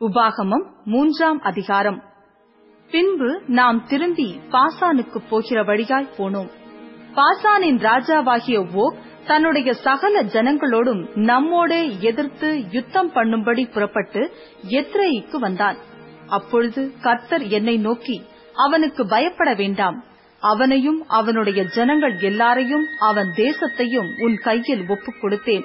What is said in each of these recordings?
உபாகமம் மூன்றாம் அதிகாரம். பின்பு நாம் திரும்பி பாசானுக்கு போகிற வழியாய் போனோம். பாசானின் ராஜாவாகிய ஓக் தன்னுடைய சகல ஜனங்களோடும் நம்மோடே எதிர்த்து யுத்தம் பண்ணும்படி புறப்பட்டு எத்ரேயிக்கு வந்தான். அப்பொழுது கர்த்தர் என்னை நோக்கி அவனுக்கு பயப்பட வேண்டாம். அவனையும் அவனுடைய ஜனங்கள் எல்லாரையும் அவன் தேசத்தையும் உன் கையில் ஒப்புக் கொடுத்தேன்.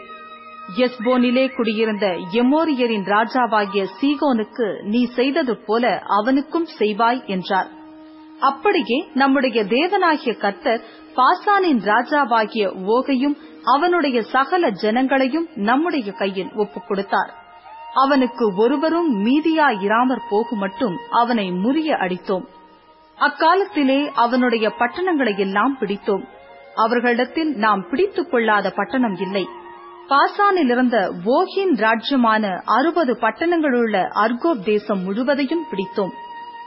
எஸ்போனிலே குடியிருந்த எமோரியரின் ராஜாவாகிய சீகோனுக்கு நீ செய்தது போல அவனுக்கும் செய்வாய் என்றார். அப்படியே நம்முடைய தேவனாகிய கர்த்தர் பாசானின் ராஜாவாகிய ஓகையும் அவனுடைய சகல ஜனங்களையும் நம்முடைய கையில் ஒப்புக் கொடுத்தார். அவனுக்கு ஒருவரும் மீதியாயிராமற் போகுமட்டும் அவனை முறிய அடித்தோம். அக்காலத்திலே அவனுடைய பட்டணங்களையெல்லாம் பிடித்தோம். அவர்களிடத்தில் நாம் பிடித்துக் கொள்ளாத பட்டணம் இல்லை. பாசானில் இருந்த ஓகின் ராஜ்யமான அறுபது பட்டணங்களுள்ள அர்கோப் தேசம் முழுவதையும் பிடித்தோம்.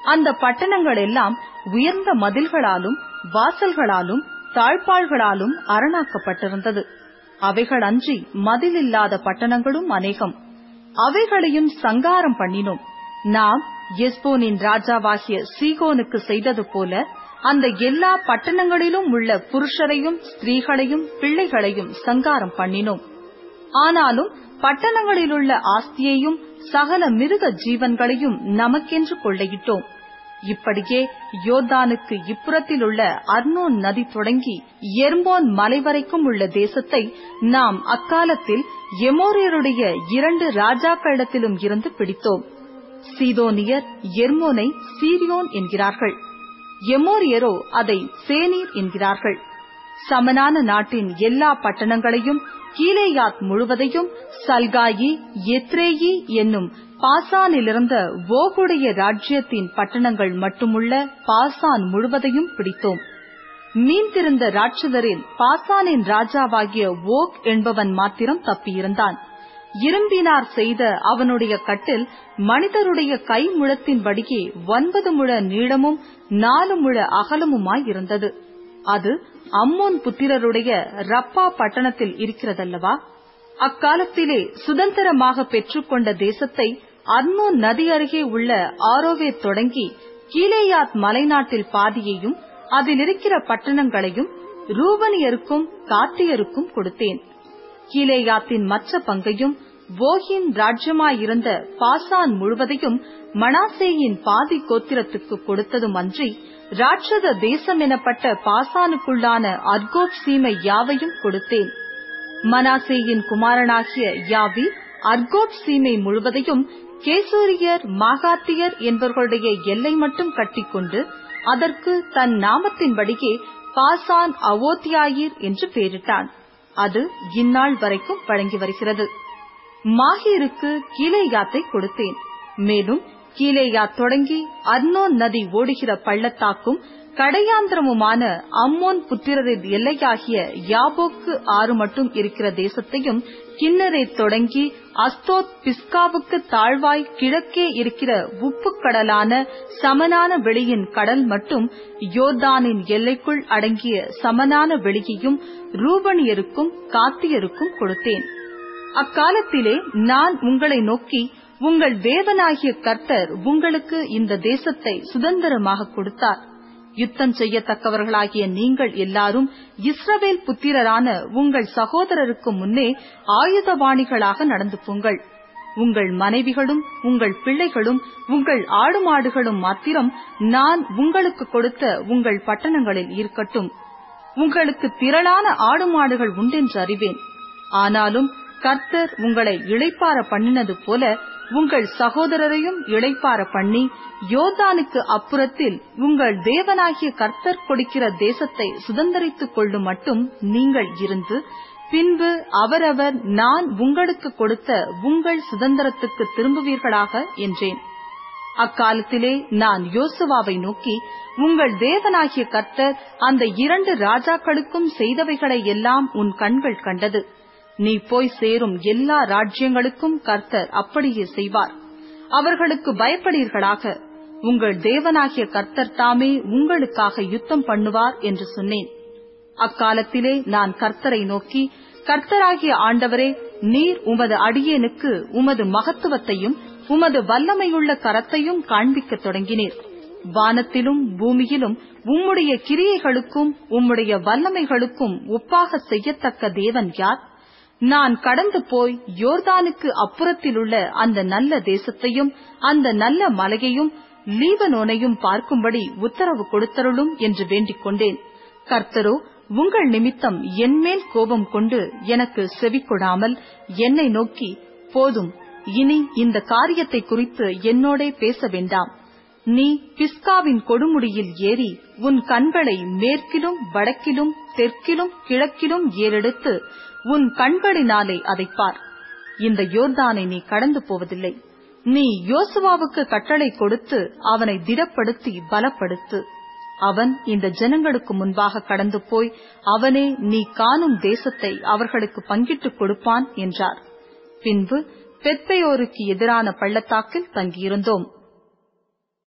அந்த பட்டணங்கள் எல்லாம் உயர்ந்த மதில்களாலும் வாசல்களாலும் தாழ்பாள்களாலும் அரணாக்கப்பட்டிருந்தது. அவைகள் அன்றி மதிலில்லாத பட்டணங்களும் அநேகம். அவைகளையும் சங்காரம் பண்ணினோம். நாம் எஸ்போனின் ராஜாவாகிய சீகோனுக்கு செய்தது போல அந்த எல்லா பட்டணங்களிலும் உள்ள புருஷரையும் ஸ்திரீகளையும் பிள்ளைகளையும் சங்காரம் பண்ணினோம். ஆனாலும் பட்டணங்களிலுள்ள ஆஸ்தியையும் சகல மிருக ஜீவன்களையும் நமக்கென்று கொள்ளையிட்டோம். இப்படியே யோர்தானுக்கு இப்புறத்தில் உள்ள அர்னோன் நதி தொடங்கி எர்மோன் மலை வரைக்கும் உள்ள தேசத்தை நாம் அக்காலத்தில் எமோரியருடைய இரண்டு ராஜாக்களிடத்திலும் இருந்து பிடித்தோம். சீதோனியர் எர்மோனை சீரியோன் என்கிறார்கள். எமோரியரோ அதை சேனீர் என்கிறார்கள். சமனான நாட்டின் எல்லா பட்டணங்களையும் கீலேயாத் முழுவதையும் சல்காயி எத்ரேயி என்னும் பாசானிலிருந்த ஓகுடைய ராஜ்யத்தின் பட்டணங்கள் மட்டுமுள்ள பாசான் முழுவதையும் பிடித்தோம். மீந்திருந்த ராட்சதரில் பாசானின் ராஜாவாகிய ஓக் என்பவன் மாத்திரம் தப்பியிருந்தான். இரும்பினார் செய்த அவனுடைய கட்டில் மனிதருடைய கை முழத்தின்படியே ஒன்பது முழ நீளமும் நாலு முழ அகலமுமாய் இருந்தது. அது அம்மோன் புத்திரருடைய ரப்பா பட்டணத்தில் இருக்கிறதல்லவா? அக்காலத்திலே சுதந்திரமாக பெற்றுக்கொண்ட தேசத்தை அர்னோன் நதி அருகே உள்ள ஆரோவே தொடங்கி கீலேயாத் மலைநாட்டில் பாதியையும் அதில் இருக்கிற பட்டணங்களையும் ரூபனியருக்கும் காத்தியருக்கும் கொடுத்தேன். கீலேயாத்தின் மற்ற பங்கையும் போகின் ராஜ்யமாயிருந்த பாசான் முழுவதையும் மனாசேயின் பாதி கோத்திரத்துக்கு கொடுத்ததும் அன்றி ராட்சத தேசம் எனப்பட்ட பாசானுக்குள்ளான அர்கோப் சீமை யாவையும் கொடுத்தேன். மனாசேயின் குமாரனாகிய யாவி அர்கோப் சீமை முழுவதையும் கேசூரியர் மாகாத்தியர் என்பவர்களுடைய எல்லை மட்டும் கட்டிக்கொண்டு அதற்கு தன் நாமத்தின்படியே பாசான் அவோத்தியாயிர் என்று பெயரிட்டான். அது இந்நாள் வரைக்கும் வழங்கி வருகிறது. மாஹீருக்கு கீழேயாத்தை கொடுத்தேன். மேலும் கீழேயாத் தொடங்கி அர்னோன் நதி ஓடுகிற பள்ளத்தாக்கும் கடையாந்திரமுமான அம்மோன் புத்திரரின் எல்லையாகிய யாபோக்கு ஆறு மட்டும் இருக்கிற தேசத்தையும் கிண்ணரை தொடங்கி அஸ்தோத் பிஸ்காவுக்கு தாழ்வாய் கிழக்கே இருக்கிற உப்பு கடலான சமனான வெளியின் கடல் மட்டும் யோர்தானின் எல்லைக்குள் அடங்கிய சமனான வெளியையும் ரூபணியருக்கும் காத்தியருக்கும் கொடுத்தேன். அக்காலத்திலே நான் உங்களை நோக்கி உங்கள் தேவனாகிய கர்த்தர் உங்களுக்கு இந்த தேசத்தை சுதந்திரமாக கொடுத்தார். யுத்தம் செய்யத்தக்கவர்களாகிய நீங்கள் எல்லாரும் இஸ்ரவேல் புத்திரரான உங்கள் சகோதரருக்கு முன்னே ஆயுதபாணிகளாக நடந்து போங்கள். உங்கள் மனைவிகளும் உங்கள் பிள்ளைகளும் உங்கள் ஆடு மாடுகளும் மாத்திரம் நான் உங்களுக்கு கொடுத்த உங்கள் பட்டணங்களில் இருக்கட்டும். உங்களுக்கு திரளான ஆடு மாடுகள் உண்டென்று அறிவேன். ஆனாலும் கர்த்தர் உங்களை இளைப்பார பண்ணினது போல உங்கள் சகோதரரையும் இழைப்பார பண்ணி யோர்தானுக்கு அப்புறத்தில் உங்கள் தேவனாகிய கர்த்தர் கொடுக்கிற தேசத்தை சுதந்திரித்துக் கொள்ளும் மட்டும் நீங்கள் இருந்து பின்பு அவரவர் நான் உங்களுக்கு கொடுத்த உங்கள் சுதந்திரத்துக்கு திரும்புவீர்களாக என்றேன். அக்காலத்திலே நான் யோசுவாவை நோக்கி உங்கள் தேவனாகிய கர்த்தர் அந்த இரண்டு ராஜாக்களுக்கும் செய்தவைகளை எல்லாம் உன் கண்கள் கண்டது. நீ போய் சேரும் எல்லா ராஜ்யங்களுக்கும் கர்த்தர் அப்படியே செய்வார். அவர்களுக்கு பயப்படீர்களாக. உங்கள் தேவனாகிய கர்த்தர் தாமே உங்களுக்காக யுத்தம் பண்ணுவார் என்று சொன்னேன். அக்காலத்திலே நான் கர்த்தரை நோக்கி கர்த்தராகிய ஆண்டவரே நீர் உமது அடியேனுக்கு உமது மகத்துவத்தையும் உமது வல்லமையுள்ள கரத்தையும் காண்பிக்க தொடங்கினீர். வானத்திலும் பூமியிலும் உம்முடைய கிரியைகளுக்கும் உம்முடைய வல்லமைகளுக்கும் ஒப்பாக செய்யத்தக்க தேவன் யார்? நான் கடந்து போய் யோர்தானுக்கு அப்புறத்திலுள்ள அந்த நல்ல தேசத்தையும் அந்த நல்ல மலையையும் லீபனோனையும் பார்க்கும்படி உத்தரவு கொடுத்தருளும் என்று வேண்டிக் கொண்டேன் கர்த்தரோ உங்கள் நிமித்தம் என்மேல் கோபம் கொண்டு எனக்கு செவிக்கொடாமல் என்னை நோக்கி போதும் இனி இந்த காரியத்தை குறித்து என்னோடே பேச வேண்டாம். நீ பிஸ்காவின் கொடுமுடியில் ஏறி உன் கண்களை மேற்கிலும் வடக்கிலும் தெற்கிலும் கிழக்கிலும் ஏறெடுத்து உன் கண்களினாலே அதைப்பார் இந்த யோர்தானை நீ கடந்து போவதில்லை. நீ யோசுவாவுக்கு கட்டளை கொடுத்து அவனை திடப்படுத்தி பலப்படுத்து. அவன் இந்த ஜனங்களுக்கு முன்பாக கடந்து போய் அவனே நீ காணும் தேசத்தை அவர்களுக்கு பங்கிட்டுக் கொடுப்பான் என்றார். பின்பு பெத்பெயோருக்கு எதிரான பள்ளத்தாக்கில் தங்கியிருந்தோம்.